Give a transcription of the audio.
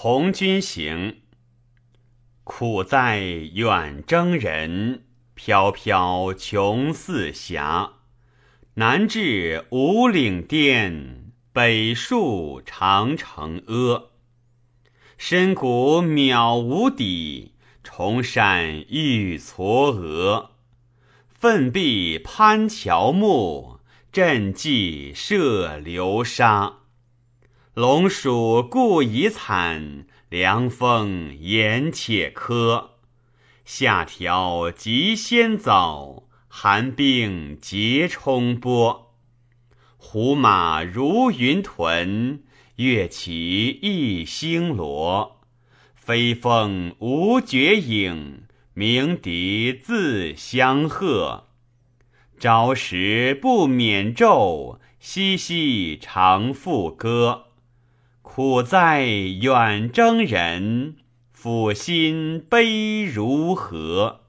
从军行，苦在远征人，飘飘穷四峡。南至五岭巅，北戍长城阿。深谷渺无底，重山欲嵯峨。奋臂攀乔木，振戟射流沙。龙鼠故已惨，凉风言且柯。下条急先走。寒冰结冲波，胡马如云屯，跃起一星罗。飞凤无绝影，鸣笛自相和。朝时不免昼，夕夕常复歌。苦在远征人，抚心悲如何？